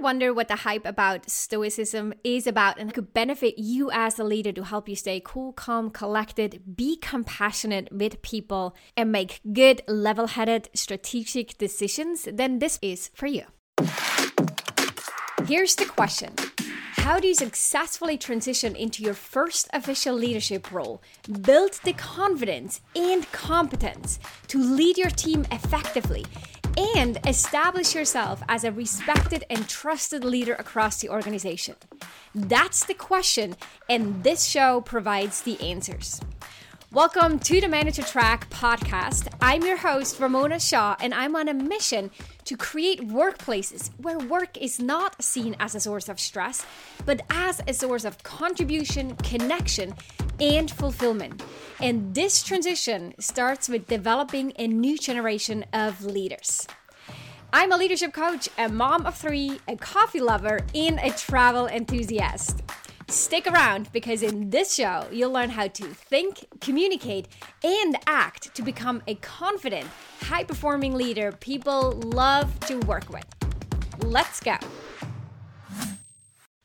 wonder what the hype about Stoicism is about and could benefit you as a leader to help you stay cool, calm, collected, be compassionate with people, and make good, level headed, strategic decisions? Then this is for you. Here's the question how do you successfully transition into your first official leadership role, build the confidence and competence to lead your team effectively, and establish yourself as a respected and trusted leader across the organization? That's the question, and this show provides the answers. Welcome to the Manager Track podcast. I'm your host, Ramona Shaw, and I'm on a mission to create workplaces where work is not seen as a source of stress, but as a source of contribution, connection, and fulfillment. And this transition starts with developing a new generation of leaders. I'm a leadership coach, a mom of three, a coffee lover, and a travel enthusiast. Stick around because in this show, you'll learn how to think, communicate, and act to become a confident, high performing leader people love to work with. Let's go.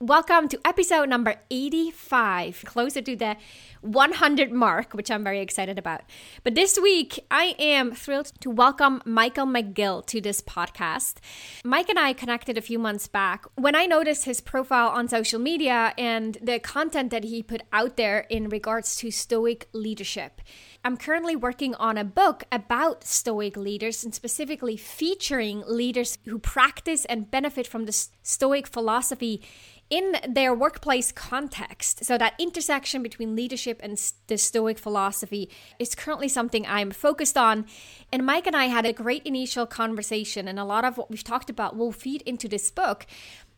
Welcome to episode number 85, closer to the 100 mark, which I'm very excited about. But this week, I am thrilled to welcome Michael McGill to this podcast. Mike and I connected a few months back when I noticed his profile on social media and the content that he put out there in regards to Stoic leadership. I'm currently working on a book about Stoic leaders and specifically featuring leaders who practice and benefit from the Stoic philosophy in their workplace context. So, that intersection between leadership and the Stoic philosophy is currently something I'm focused on. And Mike and I had a great initial conversation, and a lot of what we've talked about will feed into this book.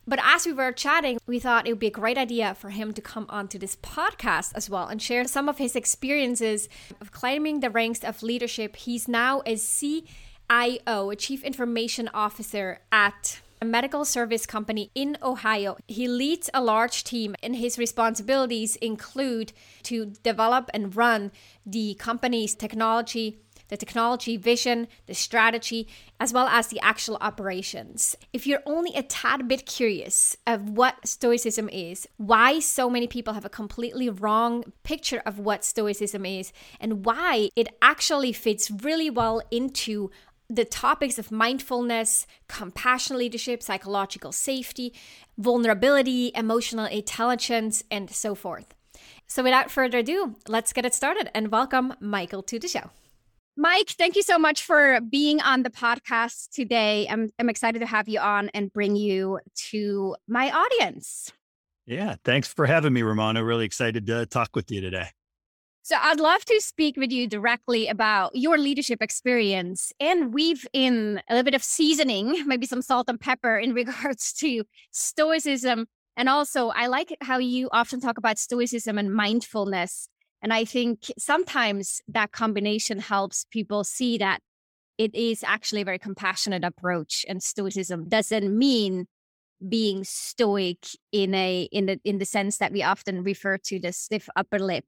But as we were chatting, we thought it would be a great idea for him to come onto this podcast as well and share some of his experiences of climbing the ranks of leadership. He's now a CIO, a Chief Information Officer at a medical service company in Ohio. He leads a large team, and his responsibilities include to develop and run the company's technology, the technology vision, the strategy, as well as the actual operations. If you're only a tad bit curious of what Stoicism is, why so many people have a completely wrong picture of what Stoicism is, and why it actually fits really well into the topics of mindfulness, compassion leadership, psychological safety, vulnerability, emotional intelligence, and so forth. So, without further ado, let's get it started and welcome Michael to the show. Mike, thank you so much for being on the podcast today. I'm, I'm excited to have you on and bring you to my audience. Yeah, thanks for having me, Ramona. Really excited to talk with you today. So I'd love to speak with you directly about your leadership experience and weave in a little bit of seasoning, maybe some salt and pepper in regards to stoicism. And also, I like how you often talk about stoicism and mindfulness. And I think sometimes that combination helps people see that it is actually a very compassionate approach and stoicism doesn't mean being stoic in a in the in the sense that we often refer to the stiff upper lip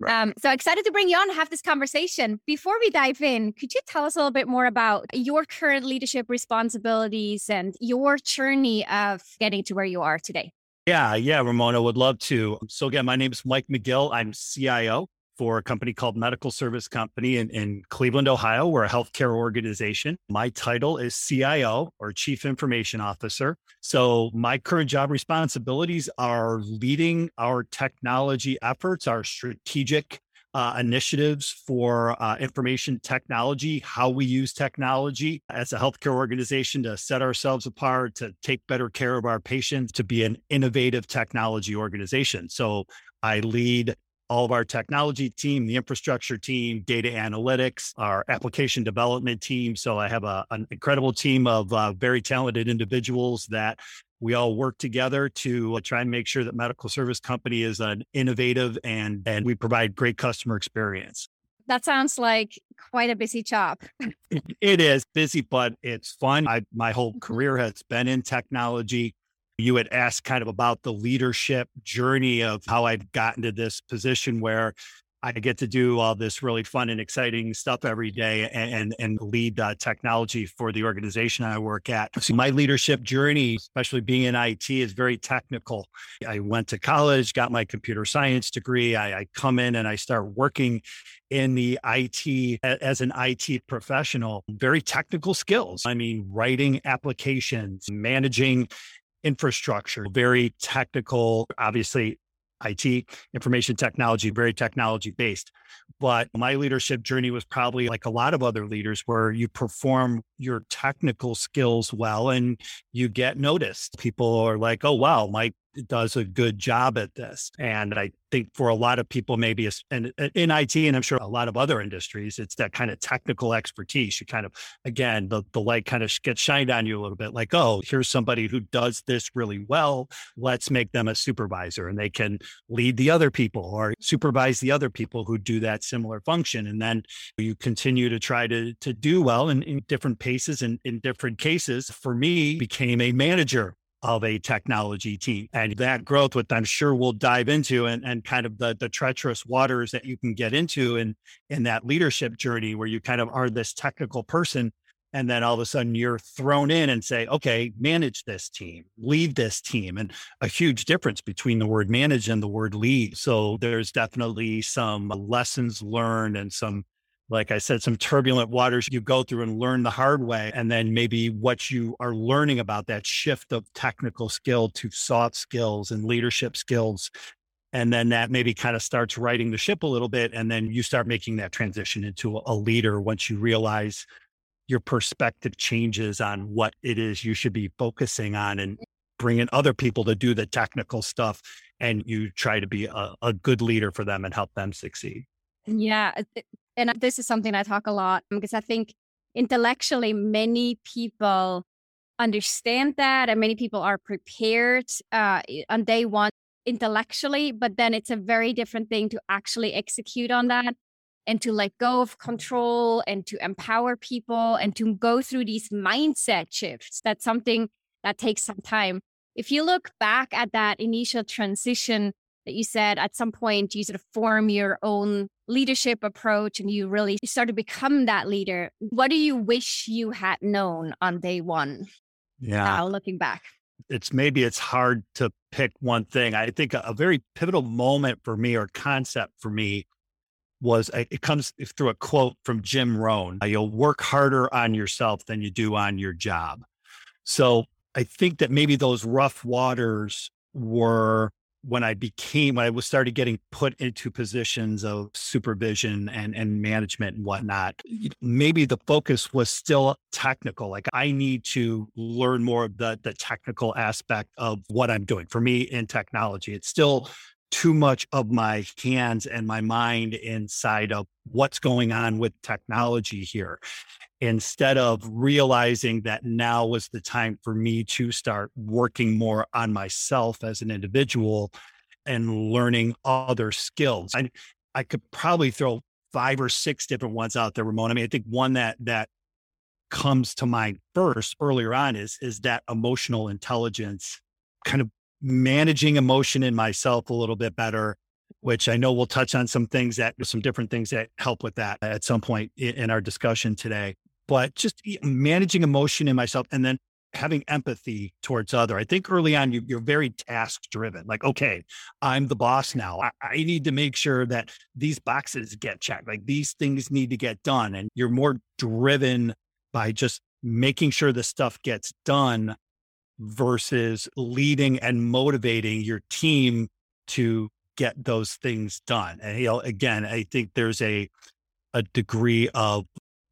Right. Um, so excited to bring you on and have this conversation. Before we dive in, could you tell us a little bit more about your current leadership responsibilities and your journey of getting to where you are today? Yeah, yeah, Ramona would love to. So again, my name is Mike McGill. I'm CIO for a company called Medical Service Company in, in Cleveland, Ohio. We're a healthcare organization. My title is CIO or Chief Information Officer. So my current job responsibilities are leading our technology efforts, our strategic uh, initiatives for uh, information technology, how we use technology as a healthcare organization to set ourselves apart, to take better care of our patients, to be an innovative technology organization. So I lead all of our technology team, the infrastructure team, data analytics, our application development team. So I have a, an incredible team of uh, very talented individuals that we all work together to uh, try and make sure that medical service company is an innovative and and we provide great customer experience. That sounds like quite a busy job. it is busy, but it's fun. I, my whole mm-hmm. career has been in technology you had asked kind of about the leadership journey of how I've gotten to this position where I get to do all this really fun and exciting stuff every day and, and, lead uh, technology for the organization I work at. So my leadership journey, especially being in IT, is very technical. I went to college, got my computer science degree. I, I come in and I start working in the IT as an IT professional, very technical skills. I mean, writing applications, managing infrastructure, very technical, obviously IT, information technology, very technology based. But my leadership journey was probably like a lot of other leaders where you perform your technical skills well and you get noticed. People are like, oh, wow, Mike does a good job at this. And I think for a lot of people, maybe and in IT, and I'm sure a lot of other industries, it's that kind of technical expertise. You kind of, again, the, the light kind of gets shined on you a little bit like, oh, here's somebody who does this really well. Let's make them a supervisor and they can lead the other people or supervise the other people who do that similar function. And then you continue to try to, to do well in, in different paces and in different cases. For me, became a manager of a technology team. And that growth, which I'm sure we'll dive into and, and kind of the, the treacherous waters that you can get into in, in that leadership journey where you kind of are this technical person. And then all of a sudden you're thrown in and say, okay, manage this team, lead this team. And a huge difference between the word manage and the word lead. So there's definitely some lessons learned and some like I said, some turbulent waters you go through and learn the hard way. And then maybe what you are learning about that shift of technical skill to soft skills and leadership skills. And then that maybe kind of starts righting the ship a little bit. And then you start making that transition into a leader once you realize your perspective changes on what it is you should be focusing on and bringing other people to do the technical stuff. And you try to be a, a good leader for them and help them succeed. Yeah, and this is something I talk a lot because I think intellectually many people understand that and many people are prepared uh, on day one intellectually, but then it's a very different thing to actually execute on that and to let go of control and to empower people and to go through these mindset shifts. That's something that takes some time. If you look back at that initial transition that you said at some point you sort of form your own leadership approach and you really start to become that leader. What do you wish you had known on day one? Yeah. Now looking back. It's maybe it's hard to pick one thing. I think a, a very pivotal moment for me or concept for me was it comes through a quote from Jim Rohn. You'll work harder on yourself than you do on your job. So I think that maybe those rough waters were when I became, when I was started getting put into positions of supervision and, and management and whatnot, maybe the focus was still technical. Like I need to learn more of the, the technical aspect of what I'm doing. For me in technology, it's still too much of my hands and my mind inside of what's going on with technology here instead of realizing that now was the time for me to start working more on myself as an individual and learning other skills. I, I could probably throw five or six different ones out there, Ramona. I mean, I think one that that comes to mind first earlier on is is that emotional intelligence, kind of managing emotion in myself a little bit better which I know we'll touch on some things that some different things that help with that at some point in our discussion today but just managing emotion in myself and then having empathy towards other. I think early on you, are very task driven. Like, okay, I'm the boss now. I, I, need to make sure that these boxes get checked. Like these things need to get done, and you're more driven by just making sure the stuff gets done versus leading and motivating your team to get those things done. And you know, again, I think there's a a degree of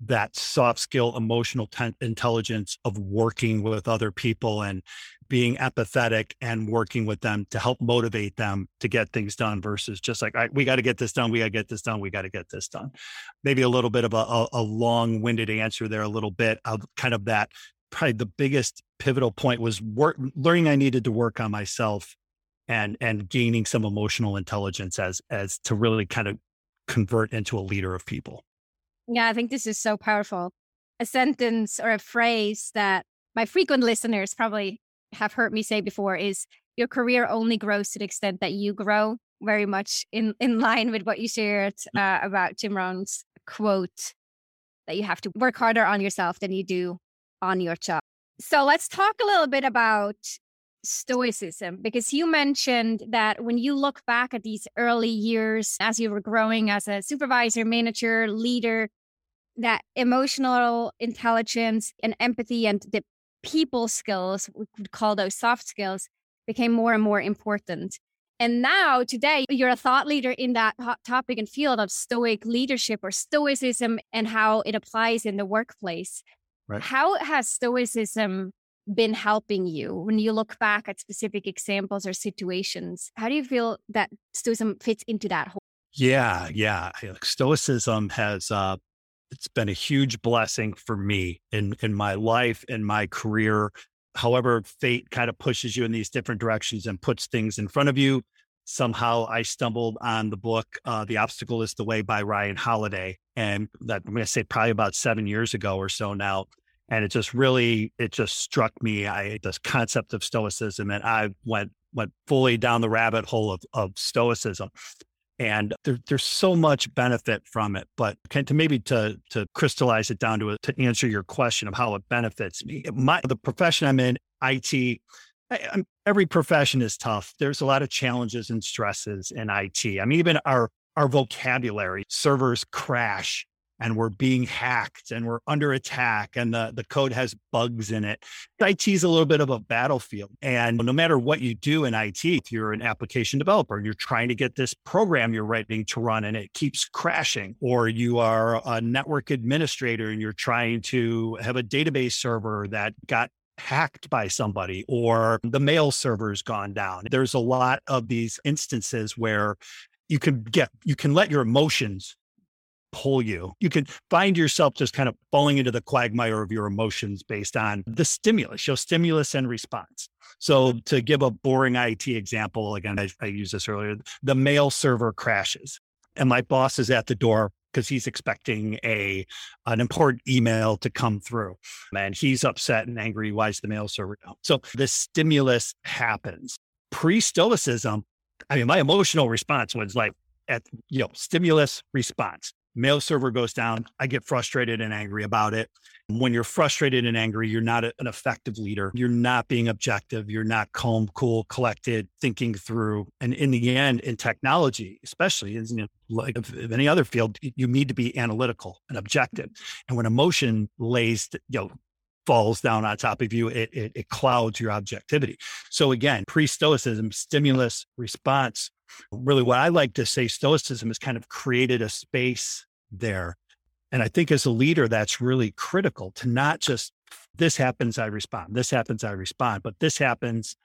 that soft skill, emotional ten- intelligence of working with other people and being empathetic and working with them to help motivate them to get things done versus just like, we got to get this done. We got to get this done. We got to get this done. Maybe a little bit of a, a, a long winded answer there, a little bit of kind of that. Probably the biggest pivotal point was work, learning I needed to work on myself and and gaining some emotional intelligence as as to really kind of convert into a leader of people. Yeah, I think this is so powerful. A sentence or a phrase that my frequent listeners probably have heard me say before is your career only grows to the extent that you grow. very much in, in line with what you shared mm. uh, about Jim Rohn's quote that you have to work harder on yourself than you do on your job. So let's talk a little bit about stoicism because you mentioned that when you look back at these early years as you were growing as a supervisor, manager, leader, that emotional intelligence and empathy and the people skills, we could call those soft skills, became more and more important. And now, today, you're a thought leader in that hot topic and field of stoic leadership or stoicism and how it applies in the workplace. Right. How has stoicism been helping you when you look back at specific examples or situations? How do you feel that stoicism fits into that whole? Yeah, yeah. Stoicism has uh, it's been a huge blessing for me in in my life in my career however fate kind of pushes you in these different directions and puts things in front of you somehow i stumbled on the book uh, the obstacle is the way by ryan holiday and that i'm going to say probably about seven years ago or so now and it just really it just struck me i this concept of stoicism and i went went fully down the rabbit hole of, of stoicism and there, there's so much benefit from it but can, to maybe to to crystallize it down to a, to answer your question of how it benefits me my the profession i'm in it I, every profession is tough. There's a lot of challenges and stresses in it i mean even our our vocabulary servers crash and we're being hacked and we're under attack and the, the code has bugs in it. IT is a little bit of a battlefield. And no matter what you do in IT, if you're an application developer and you're trying to get this program you're writing to run and it keeps crashing, or you are a network administrator and you're trying to have a database server that got hacked by somebody or the mail server's gone down. There's a lot of these instances where you can get you can let your emotions pull you. You can find yourself just kind of falling into the quagmire of your emotions based on the stimulus, your stimulus and response. So, to give a boring IT example, again, I, I used this earlier, the mail server crashes and my boss is at the door because he's expecting a an important email to come through and he's upset and angry why is the mail server down so the stimulus happens pre-stoicism i mean my emotional response was like at you know stimulus response mail server goes down. I get frustrated and angry about it. When you're frustrated and angry, you're not a, an effective leader. You're not being objective. You're not calm, cool, collected, thinking through. And in the end, in technology, especially you know, like of any other field, you need to be analytical and objective. And when emotion lays, you know, falls down on top of you, it, it, it clouds your objectivity. So again, pre-stoicism, stimulus, response, really what I like to say stoicism has kind of created a space there. And I think as a leader, that's really critical to not just this happens, I respond, this happens, I respond, but this happens,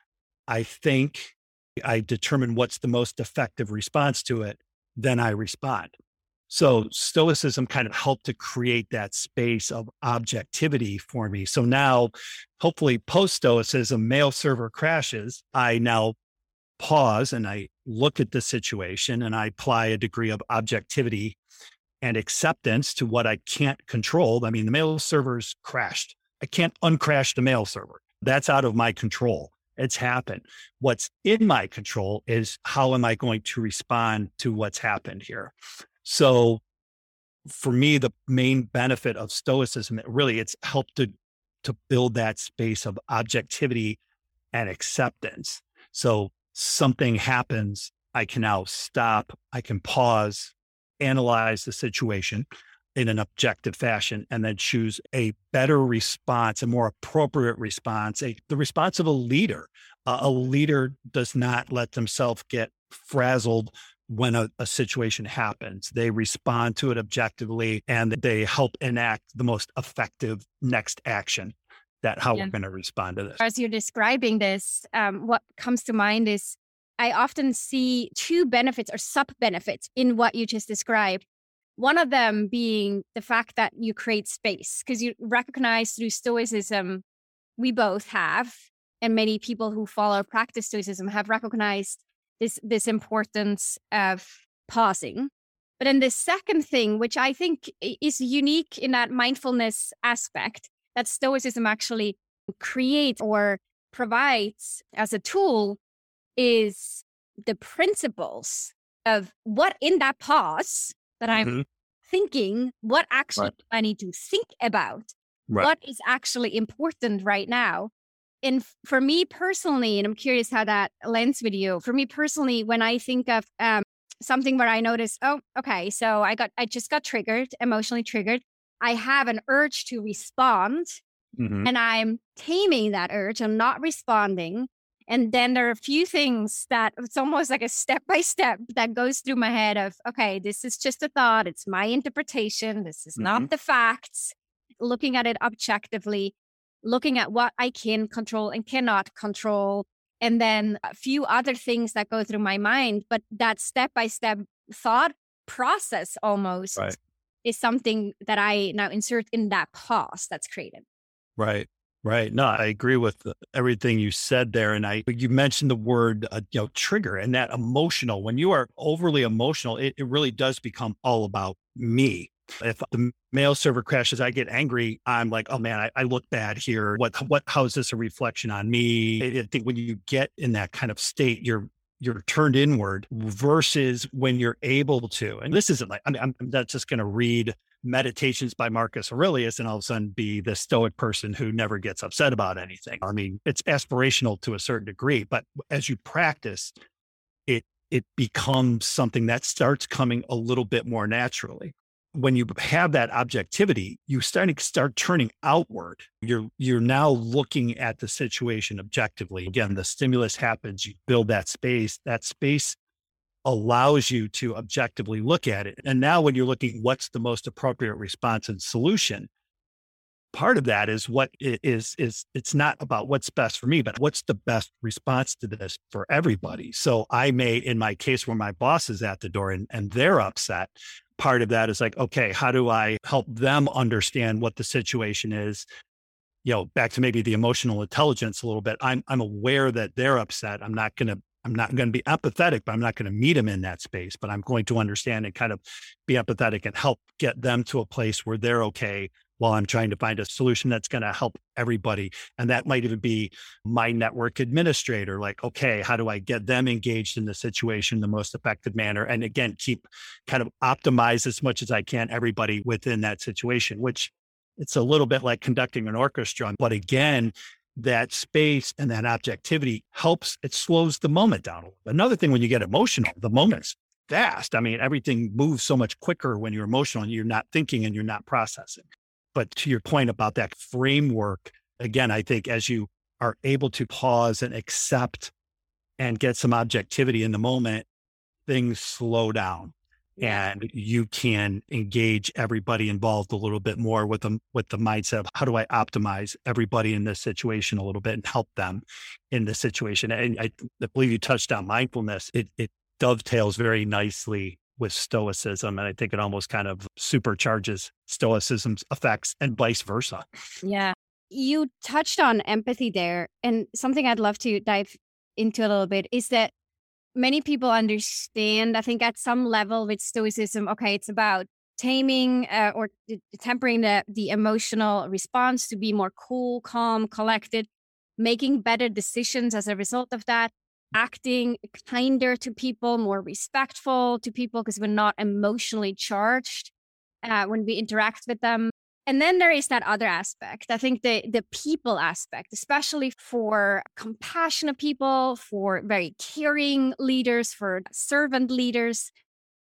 I think, I determine what's the most effective response to it, then I respond. So stoicism kind of helped to create that space of objectivity for me. So now, hopefully, post stoicism, mail server crashes. I now pause and I look at the situation and I apply a degree of objectivity and acceptance to what I can't control. I mean, the mail server's crashed. I can't uncrash the mail server. That's out of my control. It's happened. What's in my control is how am I going to respond to what's happened here? So for me, the main benefit of stoicism, really it's helped to to build that space of objectivity and acceptance. So something happens, I can now stop, I can pause, analyze the situation in an objective fashion, and then choose a better response, a more appropriate response, a, the response of a leader. Uh, a leader does not let themselves get frazzled when a, a, situation happens. They respond to it objectively and they help enact the most effective next action that how yeah. we're going to respond to this. As you're describing this, um, what comes to mind is I often see two benefits or sub benefits in what you just described. One of them being the fact that you create space because you recognize through Stoicism, we both have, and many people who follow practice Stoicism have recognized this this importance of pausing. But then the second thing, which I think is unique in that mindfulness aspect, that Stoicism actually creates or provides as a tool, is the principles of what in that pause that I'm mm-hmm. thinking, what actually right. I need to think about, right. what is actually important right now. And for me personally, and I'm curious how that lends with you. For me personally, when I think of um, something where I notice, oh, okay, so I got, I just got triggered, emotionally triggered. I have an urge to respond, mm-hmm. and I'm taming that urge. I'm not responding. And then there are a few things that it's almost like a step by step that goes through my head of, okay, this is just a thought. It's my interpretation. This is mm-hmm. not the facts. Looking at it objectively, looking at what I can control and cannot control. And then a few other things that go through my mind. But that step by step thought process almost right. Is something that I now insert in that pause that's created. Right. Right. No, I agree with everything you said there. And I, you mentioned the word, uh, you know, trigger and that emotional. When you are overly emotional, it, it really does become all about me. If the mail server crashes, I get angry. I'm like, oh man, I, I look bad here. What, what, how is this a reflection on me? I think when you get in that kind of state, you're you're turned inward versus when you're able to. And this isn't like, I mean, I'm, I'm not just going to read meditations by Marcus Aurelius and all of a sudden be the stoic person who never gets upset about anything. I mean, it's aspirational to a certain degree, but as you practice, it it becomes something that starts coming a little bit more naturally. When you have that objectivity, you starting start turning outward. You're you're now looking at the situation objectively. Again, the stimulus happens, you build that space. That space allows you to objectively look at it. And now when you're looking what's the most appropriate response and solution, part of that is what is is it's not about what's best for me, but what's the best response to this for everybody. So I may, in my case where my boss is at the door and, and they're upset, part of that is like, okay, how do I help them understand what the situation is? You know, back to maybe the emotional intelligence a little bit. I'm I'm aware that they're upset. I'm not to I'm not going to be empathetic, but I'm not going to meet them in that space. But I'm going to understand and kind of be empathetic and help get them to a place where they're okay while I'm trying to find a solution that's going to help everybody. And that might even be my network administrator. Like, okay, how do I get them engaged in the situation in the most effective manner? And again, keep kind of optimize as much as I can everybody within that situation, which it's a little bit like conducting an orchestra. But again, that space and that objectivity helps, it slows the moment down. Another thing, when you get emotional, the moment's fast. I mean, everything moves so much quicker when you're emotional and you're not thinking and you're not processing. But to your point about that framework, again, I think as you are able to pause and accept and get some objectivity in the moment, things slow down and you can engage everybody involved a little bit more with them with the mindset of how do I optimize everybody in this situation a little bit and help them in this situation. And I, I believe you touched on mindfulness. It, it dovetails very nicely with stoicism and i think it almost kind of supercharges stoicism's effects and vice versa. Yeah. You touched on empathy there and something i'd love to dive into a little bit is that many people understand, I think, at some level with Stoicism, okay, it's about taming uh, or tempering the, the emotional response to be more cool, calm, collected, making better decisions as a result of that, acting kinder to people, more respectful to people because we're not emotionally charged uh, when we interact with them. And then there is that other aspect. I think the the people aspect, especially for compassionate people, for very caring leaders, for servant leaders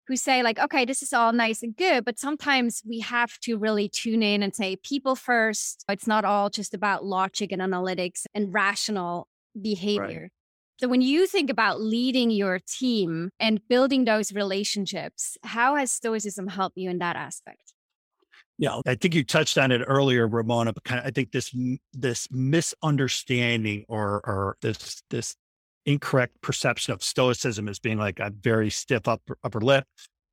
who say like, okay, this is all nice and good, but sometimes we have to really tune in and say people first. It's not all just about logic and analytics and rational behavior. Right. So when you think about leading your team and building those relationships, how has stoicism helped you in that aspect? Yeah, I think you touched on it earlier, Ramona. But kind of, I think this this misunderstanding or or this this incorrect perception of stoicism as being like a very stiff upper, upper lip,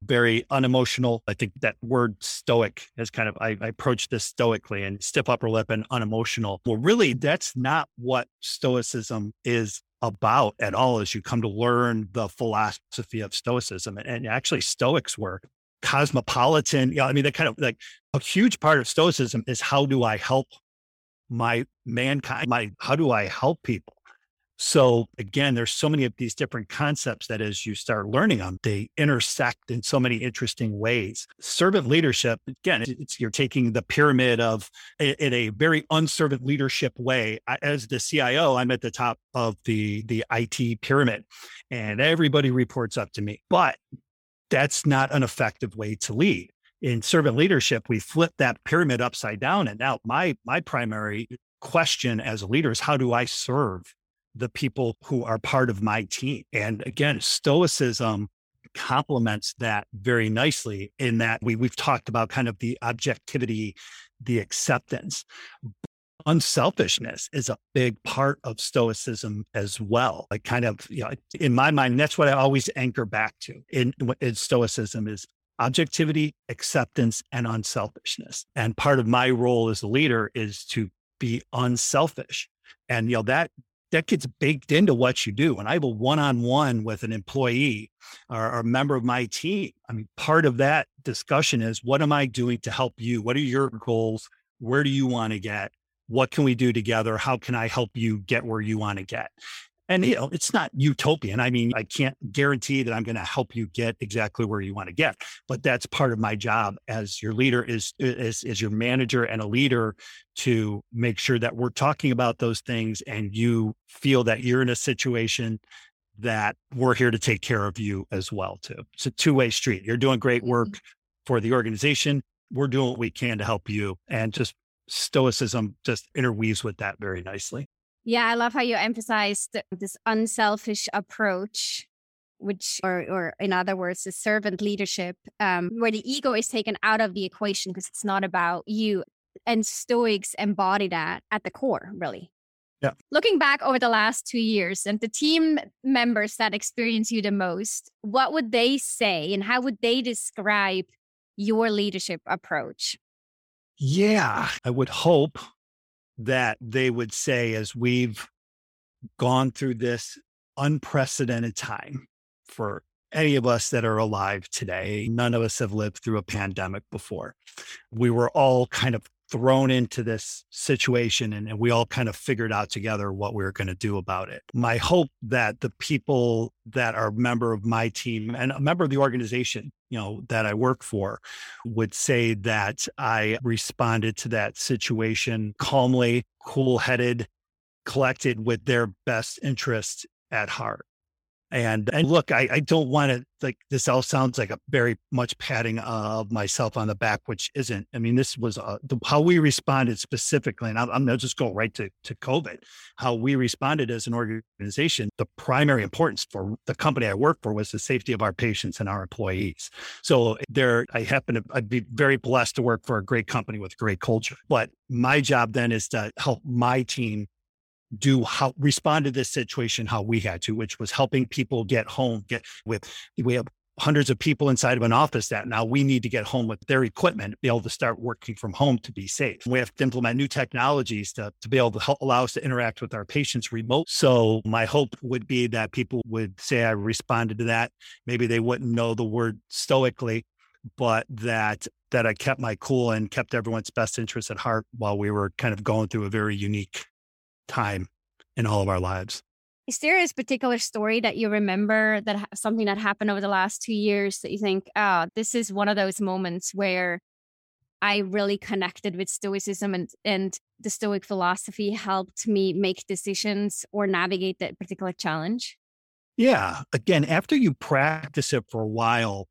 very unemotional. I think that word stoic is kind of I, I approach this stoically and stiff upper lip and unemotional. Well, really, that's not what stoicism is about at all as you come to learn the philosophy of stoicism and, and actually stoics work cosmopolitan. You know, I mean, that kind of like a huge part of Stoicism is how do I help my mankind? My how do I help people? So again, there's so many of these different concepts that as you start learning them, they intersect in so many interesting ways. Servant leadership, again, it's you're taking the pyramid of in a very unservant leadership way. As the CIO, I'm at the top of the the IT pyramid, and everybody reports up to me. But that's not an effective way to lead in servant leadership, we flip that pyramid upside down. And now my my primary question as a leader is how do I serve the people who are part of my team? And again, stoicism complements that very nicely in that we we've talked about kind of the objectivity, the acceptance. Unselfishness is a big part of stoicism as well. Like kind of, you know, in my mind, that's what I always anchor back to in, in stoicism is objectivity, acceptance, and unselfishness. And part of my role as a leader is to be unselfish. And you know that that gets baked into what you do. When I have a one-on-one with an employee or, or, a member of my team, I mean, part of that discussion is what am I doing to help you? What are your goals? Where do you want to get? What can we do together? How can I help you get where you want to get? And you know, it's not utopian. I mean, I can't guarantee that I'm going to help you get exactly where you want to get, but that's part of my job as your leader is is is your manager and a leader to make sure that we're talking about those things and you feel that you're in a situation that we're here to take care of you as well too. It's a two-way street. You're doing great mm-hmm. work for the organization. We're doing what we can to help you and just stoicism just interweaves with that very nicely. Yeah, I love how you emphasized this unselfish approach, which, or, or in other words, the servant leadership, um, where the ego is taken out of the equation because it's not about you. And Stoics embody that at the core, really. Yeah. Looking back over the last two years and the team members that experience you the most, what would they say and how would they describe your leadership approach? Yeah, I would hope that they would say, as we've gone through this unprecedented time for any of us that are alive today, none of us have lived through a pandemic before. We were all kind of thrown into this situation and, and we all kind of figured out together what we were going to do about it. My hope that the people that are a member of my team and a member of the organization, you know, that I work for would say that I responded to that situation calmly, cool headed, collected with their best interest at heart. And and look, I, I don't want to like this all sounds like a very much patting of myself on the back, which isn't. I mean, this was uh, the, how we responded specifically, and I'm, I'm to just go right to to COVID. How we responded as an organization, the primary importance for the company I work for was the safety of our patients and our employees. So there, I happen to I'd be very blessed to work for a great company with great culture. But my job then is to help my team do how respond to this situation how we had to, which was helping people get home. Get with we have hundreds of people inside of an office that now we need to get home with their equipment, be able to start working from home to be safe. We have to implement new technologies to, to be able to help allow us to interact with our patients remote. So my hope would be that people would say I responded to that. Maybe they wouldn't know the word stoically, but that that I kept my cool and kept everyone's best interest at heart while we were kind of going through a very unique time in all of our lives. Is there a particular story that you remember that something that happened over the last two years that you think, oh, this is one of those moments where I really connected with Stoicism and, and the Stoic philosophy helped me make decisions or navigate that particular challenge? Yeah. Again, after you practice it for a while,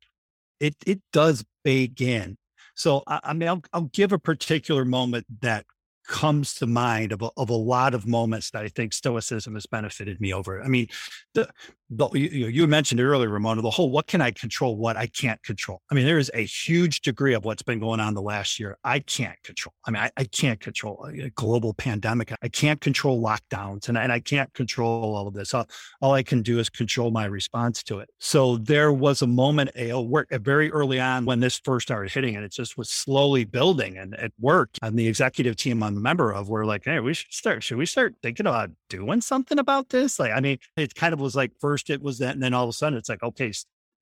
it it does bake in. So I, I mean, I'll, I'll give a particular moment that comes to mind of a, of a lot of moments that I think Stoicism has benefited me over. I mean, the, the you, you mentioned earlier, Ramona, the whole what can I control, what I can't control. I mean, there is a huge degree of what's been going on the last year. I can't control. I mean, I, I can't control uh, a global pandemic. I can't control lockdowns and, and I can't control all of this. All, all I can do is control my response to it. So there was a moment a, work very early on when this first started hitting and it just was slowly building and it worked. And the executive team a member of were like, hey, we should start, should we start thinking about doing something about this? Like, I mean, it kind of was like first it was that, and then all of a sudden it's like, okay,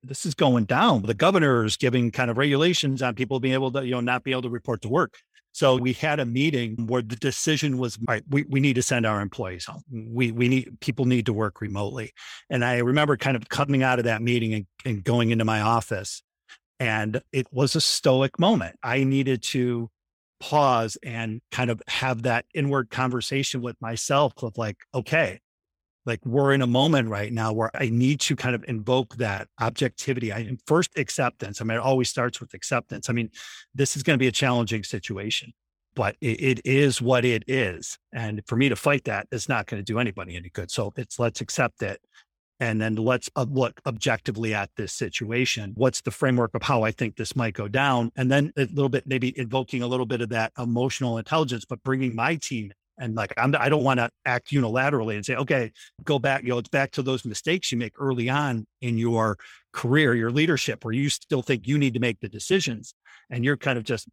this is going down. The governor is giving kind of regulations on people being able to, you know, not be able to report to work. So we had a meeting where the decision was, all right, we, we need to send our employees home. We, we need, people need to work remotely. And I remember kind of coming out of that meeting and, and going into my office and it was a stoic moment. I needed to pause and kind of have that inward conversation with myself of like, okay, like we're in a moment right now where I need to kind of invoke that objectivity. I first acceptance. I mean, it always starts with acceptance. I mean, this is going to be a challenging situation, but it, it is what it is. And for me to fight that is not going to do anybody any good. So it's let's accept it. And then let's uh, look objectively at this situation. What's the framework of how I think this might go down? And then a little bit, maybe invoking a little bit of that emotional intelligence, but bringing my team and like I'm, I don't want to act unilaterally and say, okay, go back. You know, it's back to those mistakes you make early on in your career, your leadership, where you still think you need to make the decisions, and you're kind of just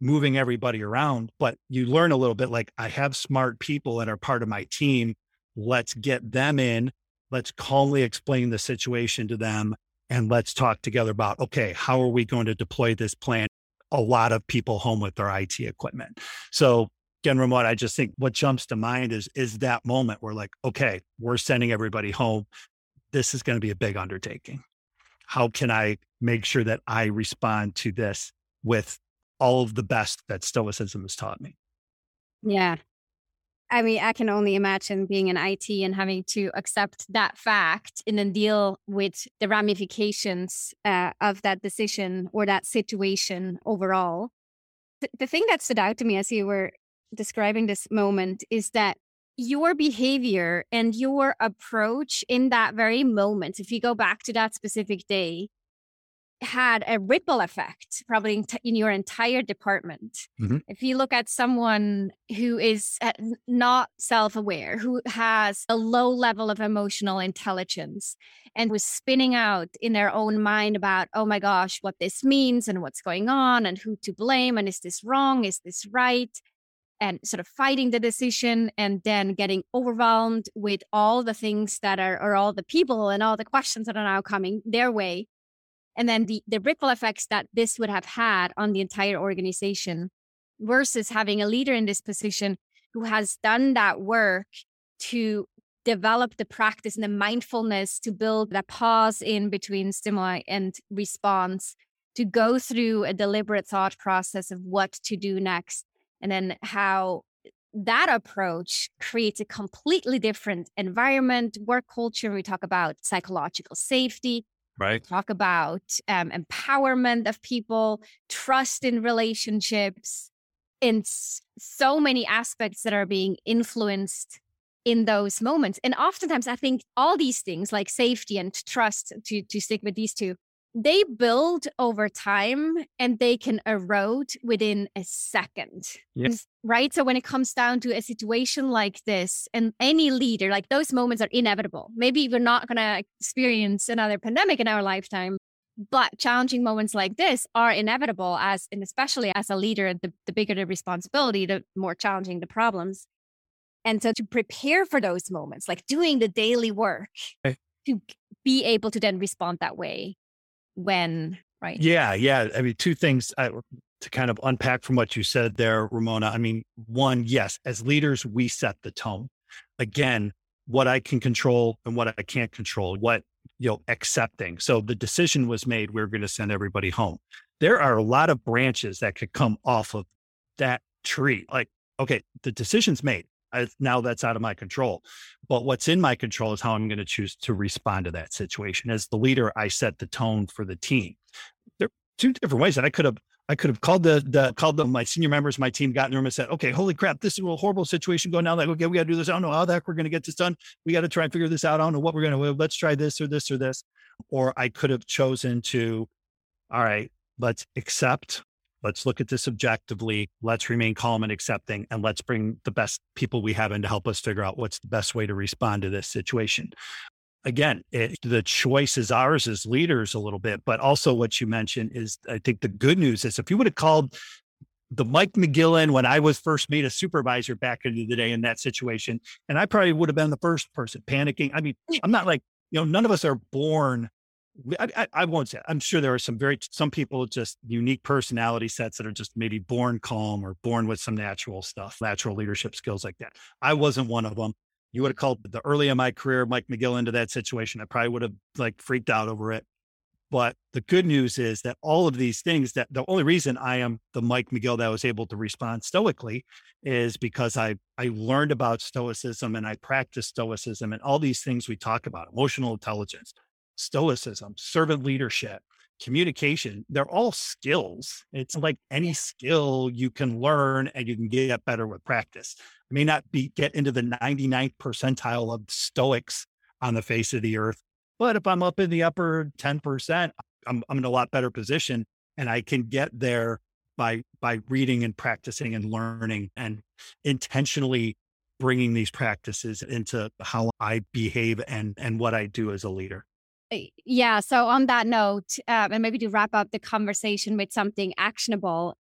moving everybody around. But you learn a little bit. Like I have smart people that are part of my team. Let's get them in. Let's calmly explain the situation to them, and let's talk together about okay, how are we going to deploy this plan? A lot of people home with their IT equipment. So again, Ramona, I just think what jumps to mind is is that moment where like, okay, we're sending everybody home. This is going to be a big undertaking. How can I make sure that I respond to this with all of the best that Stoicism has taught me? Yeah. I mean, I can only imagine being in IT and having to accept that fact and then deal with the ramifications uh, of that decision or that situation overall. the thing that stood out to me as you were describing this moment is that your behavior and your approach in that very moment, if you go back to that specific day, had a ripple effect probably in, your entire department. Mm-hmm. If you look at someone who is uh, not self aware, who has a low level of emotional intelligence, and was spinning out in their own mind about, oh my gosh, what this means and what's going on and who to blame and is this wrong? Is this right? and sort of fighting the decision and then getting overwhelmed with all the things that are or all the people and all the questions that are now coming their way and then the the ripple effects that this would have had on the entire organization versus having a leader in this position who has done that work to develop the practice and the mindfulness to build that pause in between stimuli and response to go through a deliberate thought process of what to do next and then how that approach creates a completely different environment, work culture. We talk about psychological safety. Right. Talk about um, empowerment of people, trust in relationships, in so many aspects that are being influenced in those moments. And oftentimes, I think all these things like safety and trust, to, to stick with these two, they build over time and they can erode within a second. Yes. Right. So when it comes down to a situation like this, and any leader, like those moments are inevitable. Maybe we're not going to experience another pandemic in our lifetime, but challenging moments like this are inevitable as, and especially as a leader, the, the bigger the responsibility, the more challenging the problems. And so to prepare for those moments, like doing the daily work okay. to be able to then respond that way when, right? Yeah, yeah. I mean, two things I, to kind of unpack from what you said there, Ramona. I mean, one, yes, as leaders, we set the tone. Again, what I can control and what I can't control, what, you know, accepting. So the decision was made, we we're going to send everybody home. There are a lot of branches that could come off of that tree. Like, okay, the decision's made. I, now that's out of my control. But what's in my control is how I'm going to choose to respond to that situation. As the leader, I set the tone for the team. There are two different ways that I could have I could have called the, the called them my senior members, my team, got in the room and said, okay, holy crap, this is a horrible situation going down. Like, okay, we got to do this. I don't know how the heck we're going to get this done. We got to try and figure this out. I don't know what we're going to, let's try this or this or this. Or I could have chosen to, all right, let's accept Let's look at this objectively. Let's remain calm and accepting, and let's bring the best people we have in to help us figure out what's the best way to respond to this situation. Again, it, the choice is ours as leaders a little bit, but also what you mentioned is I think the good news is if you would have called the Mike McGillen when I was first made a supervisor back into the day in that situation, and I probably would have been the first person panicking. I mean, I'm not like, you know, none of us are born I, I, I, won't say. I'm sure there are some very some people just unique personality sets that are just maybe born calm or born with some natural stuff, natural leadership skills like that. I wasn't one of them. You would have called the early in my career Mike McGill into that situation. I probably would have like freaked out over it. But the good news is that all of these things that the only reason I am the Mike McGill that was able to respond stoically is because I I learned about stoicism and I practiced stoicism and all these things we talk about, emotional intelligence, stoicism, servant leadership, communication, they're all skills. It's like any skill you can learn and you can get better with practice. I may not be get into the 99th percentile of stoics on the face of the earth, but if I'm up in the upper 10%, I'm, I'm in a lot better position and I can get there by by reading and practicing and learning and intentionally bringing these practices into how I behave and and what I do as a leader. Eh, yeah. So on that note, uh, and maybe to wrap up the conversation with something actionable,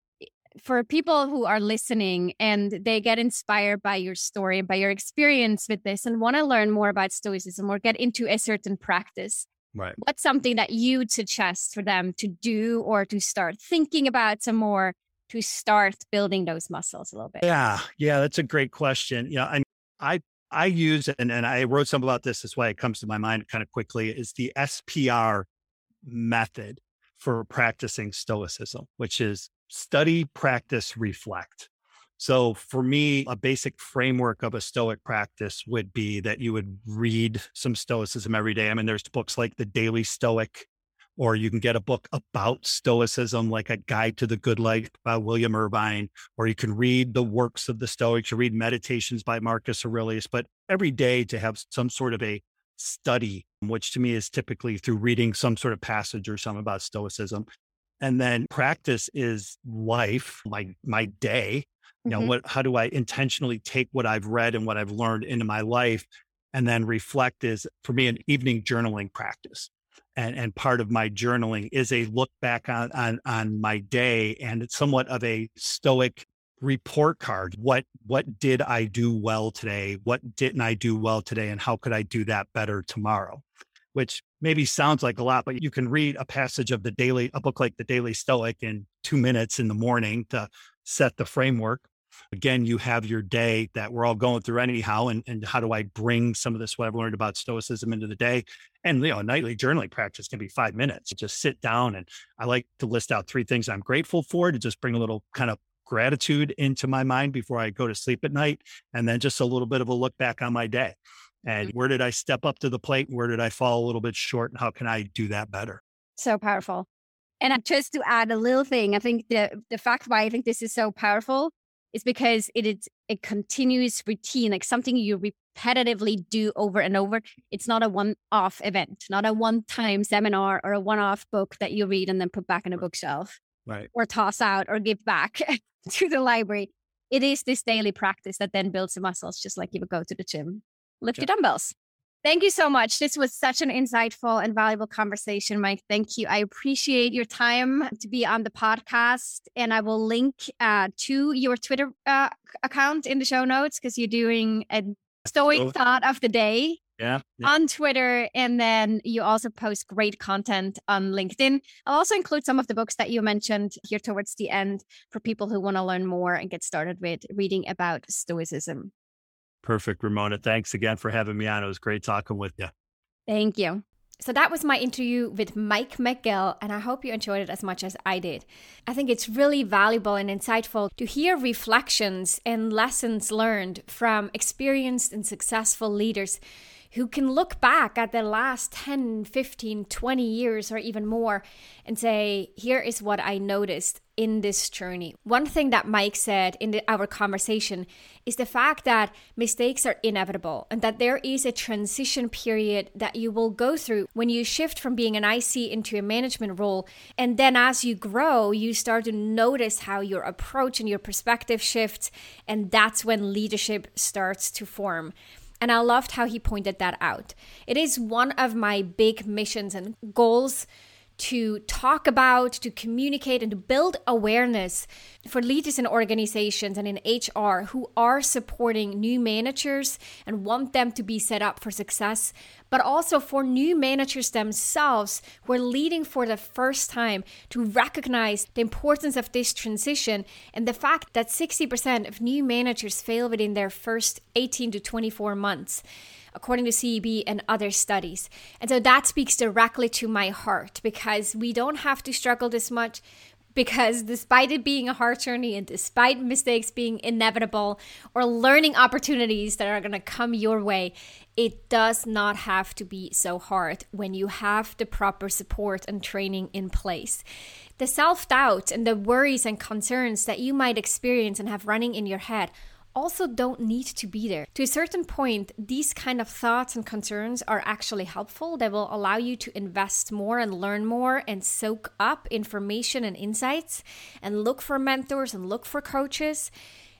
for people who are listening and they get inspired by your story, by your experience with this, and want to learn more about Stoicism or get into a certain practice, right? What's something that you'd suggest for them to do or to start thinking about some more to start building those muscles a little bit? Yeah, yeah, that's a great question. Yeah, I I I use and and I wrote some about this. That's why it comes to my mind kind of quickly. Is the SPR method for practicing Stoicism, which is study, practice, reflect. So for me, a basic framework of a Stoic practice would be that you would read some Stoicism every day. I mean, there's books like the Daily Stoic, or you can get a book about Stoicism, like a Guide to the Good Life by William Irvine, or you can read the works of the Stoics, you read Meditations by Marcus Aurelius, but every day to have some sort of a study, which to me is typically through reading some sort of passage or something about Stoicism. And then practice is life, my my day. You know, mm-hmm. what how do I intentionally take what I've read and what I've learned into my life? And then reflect is for me an evening journaling practice. And, and part of my journaling is a look back on, on on my day and it's somewhat of a stoic report card. What what did i do well today? What didn't i do well today? And how could i do that better tomorrow? Which maybe sounds like a lot, but you can read a passage of the daily, a book like the Daily Stoic in two minutes in the morning to set the framework. Again, you have your day that we're all going through anyhow. And, and how do I bring some of this, what I've learned about Stoicism into the day? And, you know, nightly journaling practice can be five minutes. Just sit down. And I like to list out three things I'm grateful for to just bring a little kind of gratitude into my mind before I go to sleep at night. And then just a little bit of a look back on my day and mm-hmm. where did I step up to the plate? Where did I fall a little bit short? And how can I do that better? So powerful. And just to add a little thing, I think the the fact why I think this is so powerful is because it is a continuous routine, like something you repetitively do over and over. It's not a one-off event, not a one-time seminar or a one-off book that you read and then put back in a bookshelf. Right. Or toss out or give back to the library. It is this daily practice that then builds the muscles, just like you would go to the gym lift your dumbbells. Thank you so much. This was such an insightful and valuable conversation, Mike. Thank you. I appreciate your time to be on the podcast. And I will link uh, to your Twitter uh, account in the show notes because you're doing a stoic thought of the day yeah, yeah, on Twitter. And then you also post great content on LinkedIn. I'll also include some of the books that you mentioned here towards the end for people who want to learn more and get started with reading about Stoicism. Perfect, Ramona. Thanks again for having me on. It was great talking with you. Thank you. So that was my interview with Mike McGill, and I hope you enjoyed it as much as I did. I think it's really valuable and insightful to hear reflections and lessons learned from experienced and successful leaders who can look back at the last 10, 15, 20 years or even more and say, here is what I noticed in this journey. One thing that Mike said in the, our conversation is the fact that mistakes are inevitable and that there is a transition period that you will go through when you shift from being an IC into a management role. And then as you grow, you start to notice how your approach and your perspective shifts. And that's when leadership starts to form. And I loved how he pointed that out. It is one of my big missions and goals to talk about, to communicate, and to build awareness for leaders in organizations and in HR who are supporting new managers and want them to be set up for success, but also for new managers themselves who are leading for the first time to recognize the importance of this transition and the fact that 60% of new managers fail within their first 18 to 24 months according to CEB and other studies. And so that speaks directly to my heart because we don't have to struggle this much. Because despite it being a hard journey and despite mistakes being inevitable or learning opportunities that are going to come your way, it does not have to be so hard when you have the proper support and training in place. The self doubt and the worries and concerns that you might experience and have running in your head also don't need to be there. To a certain point, these kind of thoughts and concerns are actually helpful. They will allow you to invest more and learn more and soak up information and insights and look for mentors and look for coaches.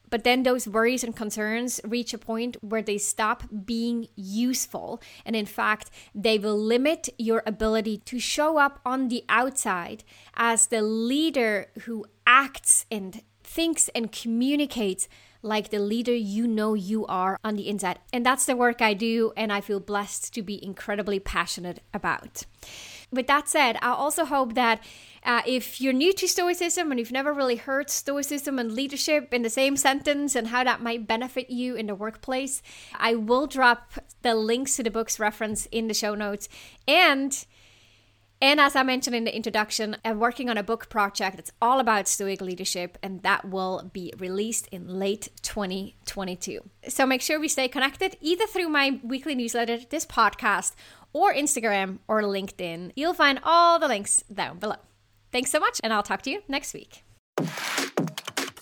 But then those worries and concerns reach a point where they stop being useful. And in fact, they will limit your ability to show up on the outside as the leader who acts and thinks and communicates like the leader you know you are on the inside. And that's the work I do, and I feel blessed to be incredibly passionate about. With that said, I also hope that uh, if you're new to Stoicism and you've never really heard Stoicism and leadership in the same sentence and how that might benefit you in the workplace, I will drop the links to the books reference in the show notes. And and as I mentioned in the introduction, I'm working on a book project that's all about Stoic leadership, and that will be released in late 2022. So make sure we stay connected either through my weekly newsletter, this podcast, or Instagram or LinkedIn. You'll find all the links down below. Thanks so much, and I'll talk to you next week.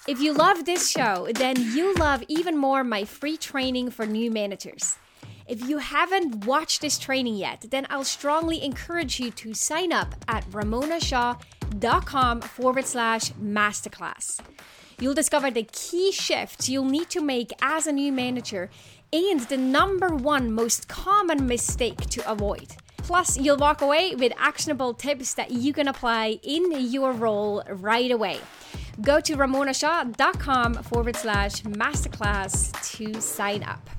If you love this show, then you love even more my free training for new managers. If you haven't watched this training yet, then I'll strongly encourage you to sign up at ramonashaw.com forward slash masterclass. You'll discover the key shifts you'll need to make as a new manager and the number one most common mistake to avoid. Plus, you'll walk away with actionable tips that you can apply in your role right away. Go to ramonashaw.com forward slash masterclass to sign up.